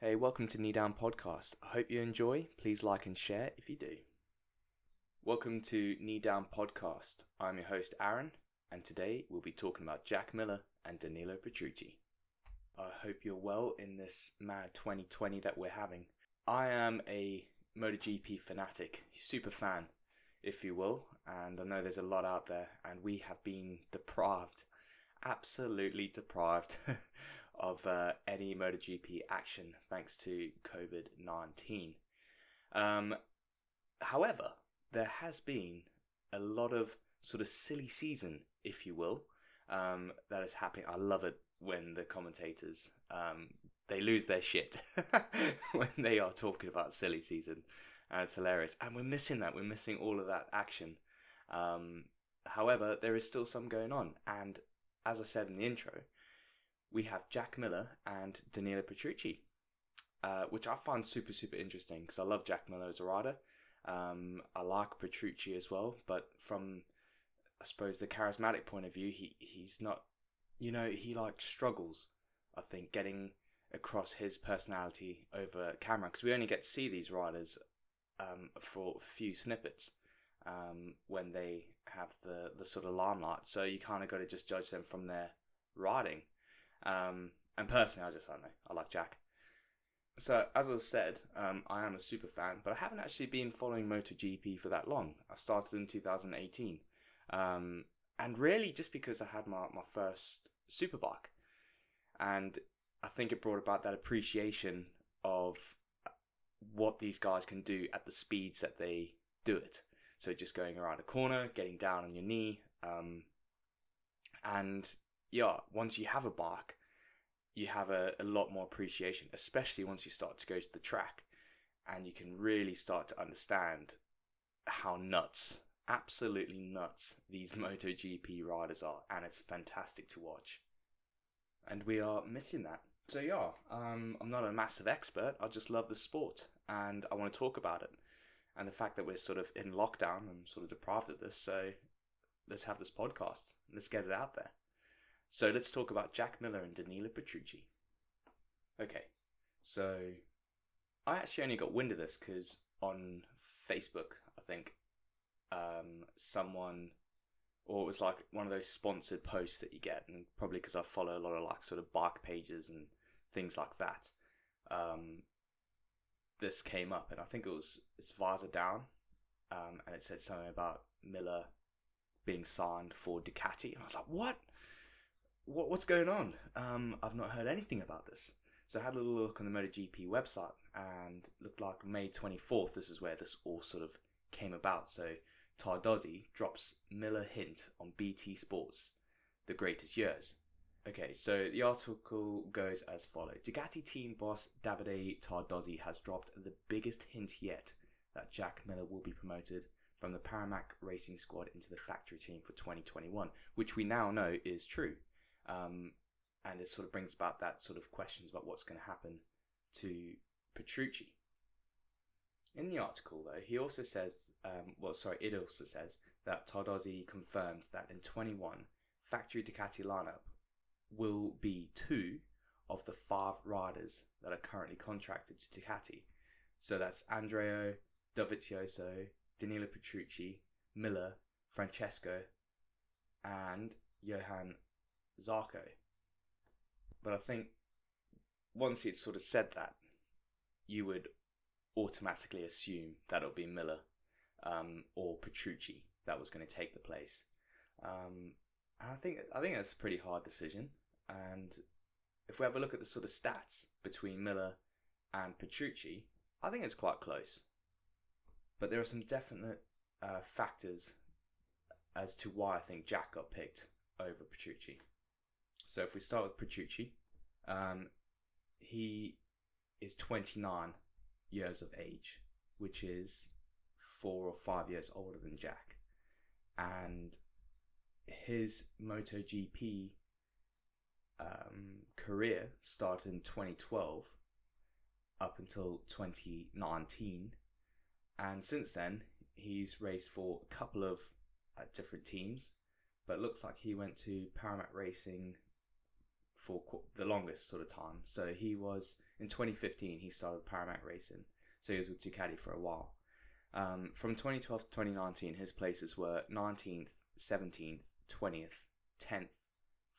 Hey, welcome to Knee Down Podcast. I hope you enjoy. Please like and share if you do. Welcome to Knee Down Podcast. I'm your host, Aaron, and today we'll be talking about Jack Miller and Danilo Petrucci. I hope you're well in this mad 2020 that we're having. I am a MotoGP fanatic, super fan, if you will, and I know there's a lot out there, and we have been deprived, absolutely deprived, of uh, any MotoGP action thanks to COVID 19. Um, however, there has been a lot of sort of silly season, if you will, um, that is happening. I love it when the commentators um, they lose their shit when they are talking about silly season, and it's hilarious. And we're missing that. We're missing all of that action. Um, however, there is still some going on, and as I said in the intro, we have Jack Miller and Danilo Petrucci, uh, which I find super super interesting because I love Jack Miller as a rider. Um, I like Petrucci as well, but from I suppose the charismatic point of view, he he's not, you know, he like struggles. I think getting across his personality over camera because we only get to see these riders um, for a few snippets um, when they have the the sort of limelight. So you kind of got to just judge them from their riding. Um, and personally, I just I don't know I like Jack. So as I said, um, I am a super fan, but I haven't actually been following MotoGP for that long. I started in 2018, um, and really just because I had my my first superbike, and I think it brought about that appreciation of what these guys can do at the speeds that they do it. So just going around a corner, getting down on your knee, um, and yeah, once you have a bike, you have a, a lot more appreciation, especially once you start to go to the track, and you can really start to understand how nuts, absolutely nuts, these MotoGP riders are, and it's fantastic to watch. And we are missing that. So yeah, um, I'm not a massive expert. I just love the sport, and I want to talk about it. And the fact that we're sort of in lockdown, I'm sort of deprived of this. So let's have this podcast. Let's get it out there. So let's talk about Jack Miller and Danilo Petrucci. Okay, so I actually only got wind of this because on Facebook, I think um, someone, or it was like one of those sponsored posts that you get, and probably because I follow a lot of like sort of bike pages and things like that. Um, this came up, and I think it was it's visor down, um, and it said something about Miller being signed for Ducati, and I was like, what? What, what's going on? Um, I've not heard anything about this. So I had a little look on the MotoGP website and looked like May 24th, this is where this all sort of came about. So Tardozzi drops Miller hint on BT Sports, the greatest years. Okay, so the article goes as follows. Ducati team boss Davide Tardozzi has dropped the biggest hint yet that Jack Miller will be promoted from the Paramac Racing Squad into the factory team for 2021, which we now know is true. Um, and it sort of brings about that sort of questions about what's going to happen to Petrucci. In the article, though, he also says, um, well, sorry, it also says that Tardozzi confirms that in 21, factory Ducati lineup will be two of the five riders that are currently contracted to Ducati. So that's Andrea Dovizioso, Danilo Petrucci, Miller, Francesco, and Johan Zarco. But I think once he'd sort of said that, you would automatically assume that it'll be Miller um, or Petrucci that was going to take the place. Um, and I think I think that's a pretty hard decision. And if we have a look at the sort of stats between Miller and Petrucci, I think it's quite close. But there are some definite uh, factors as to why I think Jack got picked over Petrucci. So if we start with Petrucci, um, he is 29 years of age, which is four or five years older than Jack. And his MotoGP um, career started in 2012 up until 2019. And since then, he's raced for a couple of uh, different teams, but looks like he went to Paramount Racing for qu- the longest sort of time. So he was in 2015 he started Paramak Racing. So he was with Ducati for a while. Um, from 2012 to 2019, his places were 19th, 17th, 20th, 10th,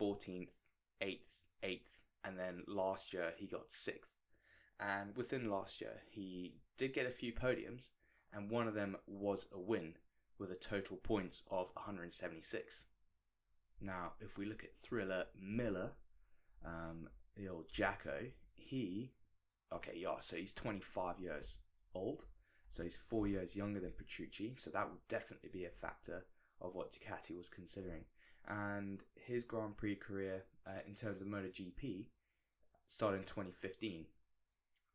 14th, 8th, 8th, and then last year he got 6th. And within last year, he did get a few podiums, and one of them was a win with a total points of 176. Now, if we look at Thriller Miller, Jacko, he, okay, yeah, so he's 25 years old, so he's four years younger than Petrucci, so that would definitely be a factor of what Ducati was considering. And his Grand Prix career uh, in terms of MotoGP started in 2015.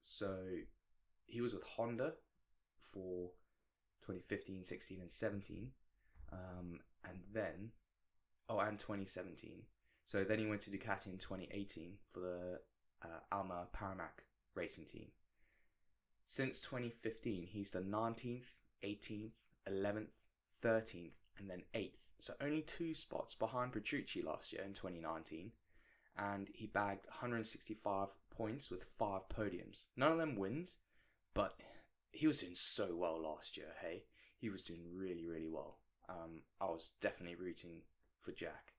So he was with Honda for 2015, 16, and 17. Um, and then, oh, and 2017. So then he went to Ducati in 2018 for the uh, Alma Paramac racing team. Since 2015, he's done 19th, 18th, 11th, 13th, and then 8th. So only two spots behind Petrucci last year in 2019. And he bagged 165 points with five podiums. None of them wins, but he was doing so well last year. Hey, he was doing really, really well. Um, I was definitely rooting for Jack,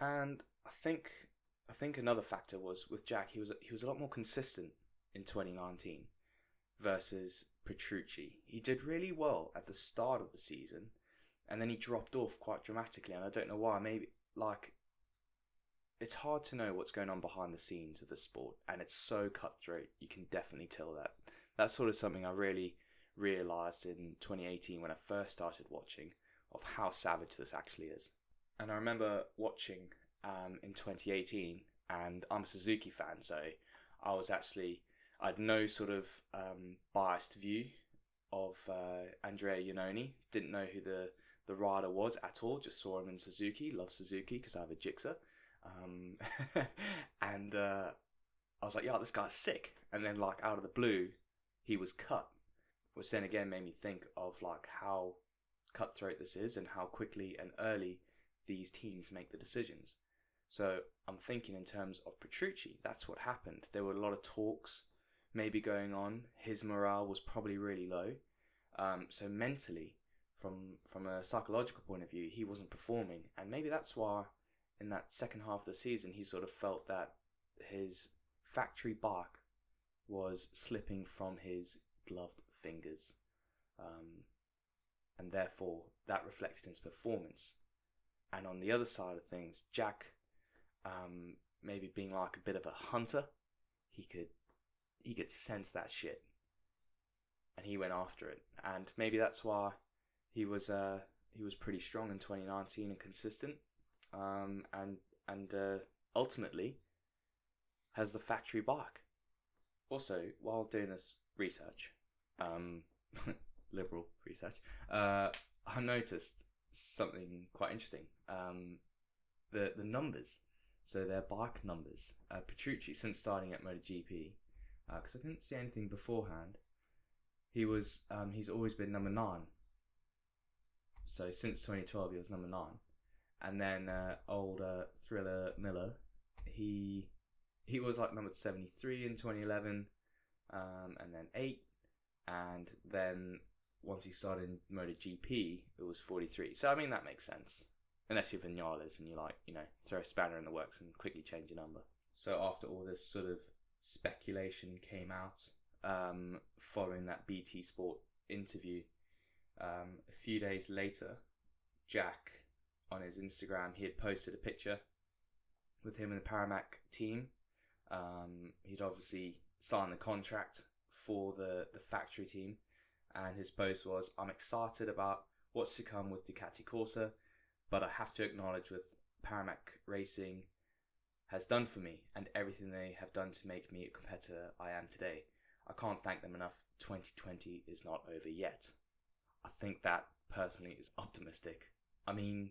and I think I think another factor was with Jack. He was he was a lot more consistent in 2019 versus Petrucci. He did really well at the start of the season, and then he dropped off quite dramatically. And I don't know why. Maybe like it's hard to know what's going on behind the scenes of the sport, and it's so cutthroat. You can definitely tell that. That's sort of something I really realized in 2018 when I first started watching of how savage this actually is. And I remember watching um, in 2018, and I'm a Suzuki fan, so I was actually I had no sort of um, biased view of uh, Andrea Iannone. Didn't know who the the rider was at all. Just saw him in Suzuki. Love Suzuki because I have a Gixxer. Um, and uh, I was like, yeah, this guy's sick. And then like out of the blue, he was cut, which then again made me think of like how cutthroat this is and how quickly and early these teams make the decisions. So I'm thinking in terms of Petrucci, that's what happened. There were a lot of talks maybe going on. His morale was probably really low. Um, so mentally, from from a psychological point of view, he wasn't performing, and maybe that's why in that second half of the season he sort of felt that his factory bark was slipping from his gloved fingers, um, and therefore that reflected in his performance. And on the other side of things, Jack, um, maybe being like a bit of a hunter, he could he could sense that shit, and he went after it. And maybe that's why he was uh, he was pretty strong in 2019 and consistent, um, and and uh, ultimately has the factory bark. Also, while doing this research, um, liberal research, uh, I noticed something quite interesting. Um, the the numbers, so their bike numbers. Uh, Petrucci, since starting at MotoGP, because uh, I couldn't see anything beforehand, he was um, he's always been number nine. So since 2012, he was number nine, and then uh, old Thriller Miller, he he was like number 73 in 2011, um, and then eight, and then once he started in MotoGP, it was 43. So I mean that makes sense, unless you're Vinales and you like you know throw a spanner in the works and quickly change your number. So after all this sort of speculation came out um, following that BT Sport interview, um, a few days later, Jack on his Instagram he had posted a picture with him and the Paramac team um, he'd obviously signed the contract for the, the factory team, and his post was, I'm excited about what's to come with Ducati Corse, but I have to acknowledge with Paramac Racing has done for me and everything they have done to make me a competitor I am today. I can't thank them enough. 2020 is not over yet. I think that personally is optimistic. I mean,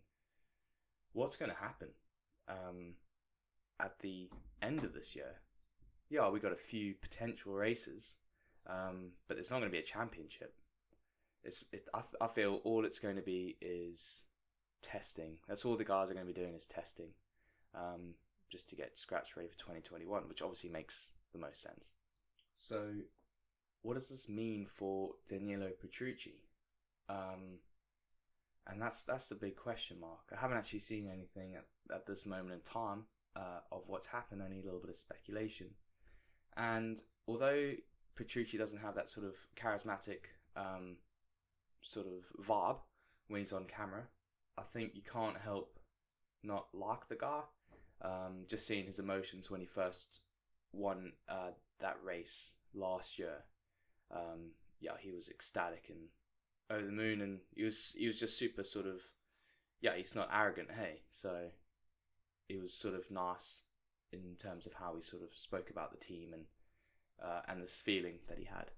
what's going to happen? Um, at the end of this year, yeah, we got a few potential races, um, but it's not going to be a championship. It's it, I, I feel all it's going to be is testing. That's all the guys are going to be doing is testing. Um, just to get scratch ready for 2021, which obviously makes the most sense. So, what does this mean for Danilo Petrucci? Um, and that's that's the big question mark. I haven't actually seen anything at, at this moment in time uh, of what's happened. Only a little bit of speculation. And although Petrucci doesn't have that sort of charismatic um, sort of vibe when he's on camera, I think you can't help not like the guy. Um, just seeing his emotions when he first won uh, that race last year, um, yeah, he was ecstatic and over the moon, and he was he was just super sort of, yeah, he's not arrogant, hey, so it was sort of nice in terms of how he sort of spoke about the team and uh, and this feeling that he had.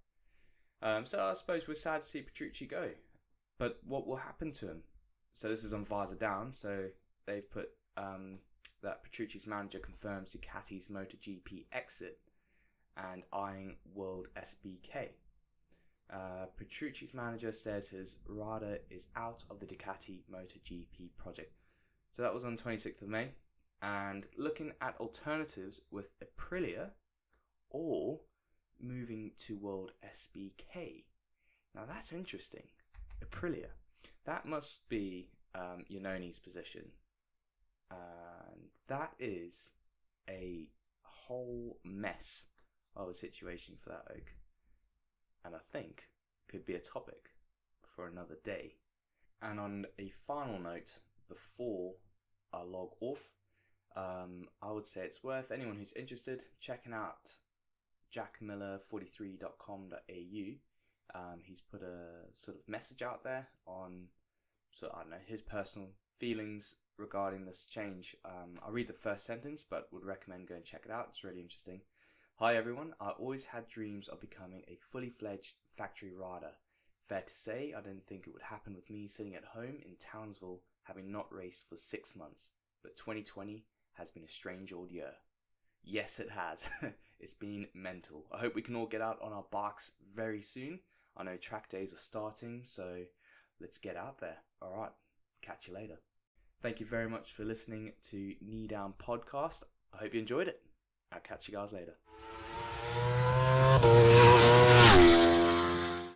Um, so I suppose we're sad to see Petrucci go, but what will happen to him? So this is on Visor Down. So they've put um, that Petrucci's manager confirms Ducati's MotoGP exit and eyeing World SBK. Uh, Petrucci's manager says his rider is out of the Ducati MotoGP project. So that was on 26th of May. And looking at alternatives with Aprilia or moving to World SBK. Now that's interesting. Aprilia. That must be um, Iannone's position. And that is a whole mess of a situation for that oak. And I think could be a topic for another day. And on a final note, before I log off, um, I would say it's worth anyone who's interested checking out jackmiller43.com.au. Um, he's put a sort of message out there on, so I don't know, his personal feelings regarding this change. Um, I'll read the first sentence, but would recommend going check it out. It's really interesting. Hi everyone, I always had dreams of becoming a fully fledged factory rider. Fair to say, I didn't think it would happen with me sitting at home in Townsville having not raced for six months, but 2020 has been a strange old year. Yes, it has. it's been mental. I hope we can all get out on our bikes very soon. I know track days are starting, so let's get out there. All right, catch you later. Thank you very much for listening to Knee Down Podcast. I hope you enjoyed it. I'll catch you guys later.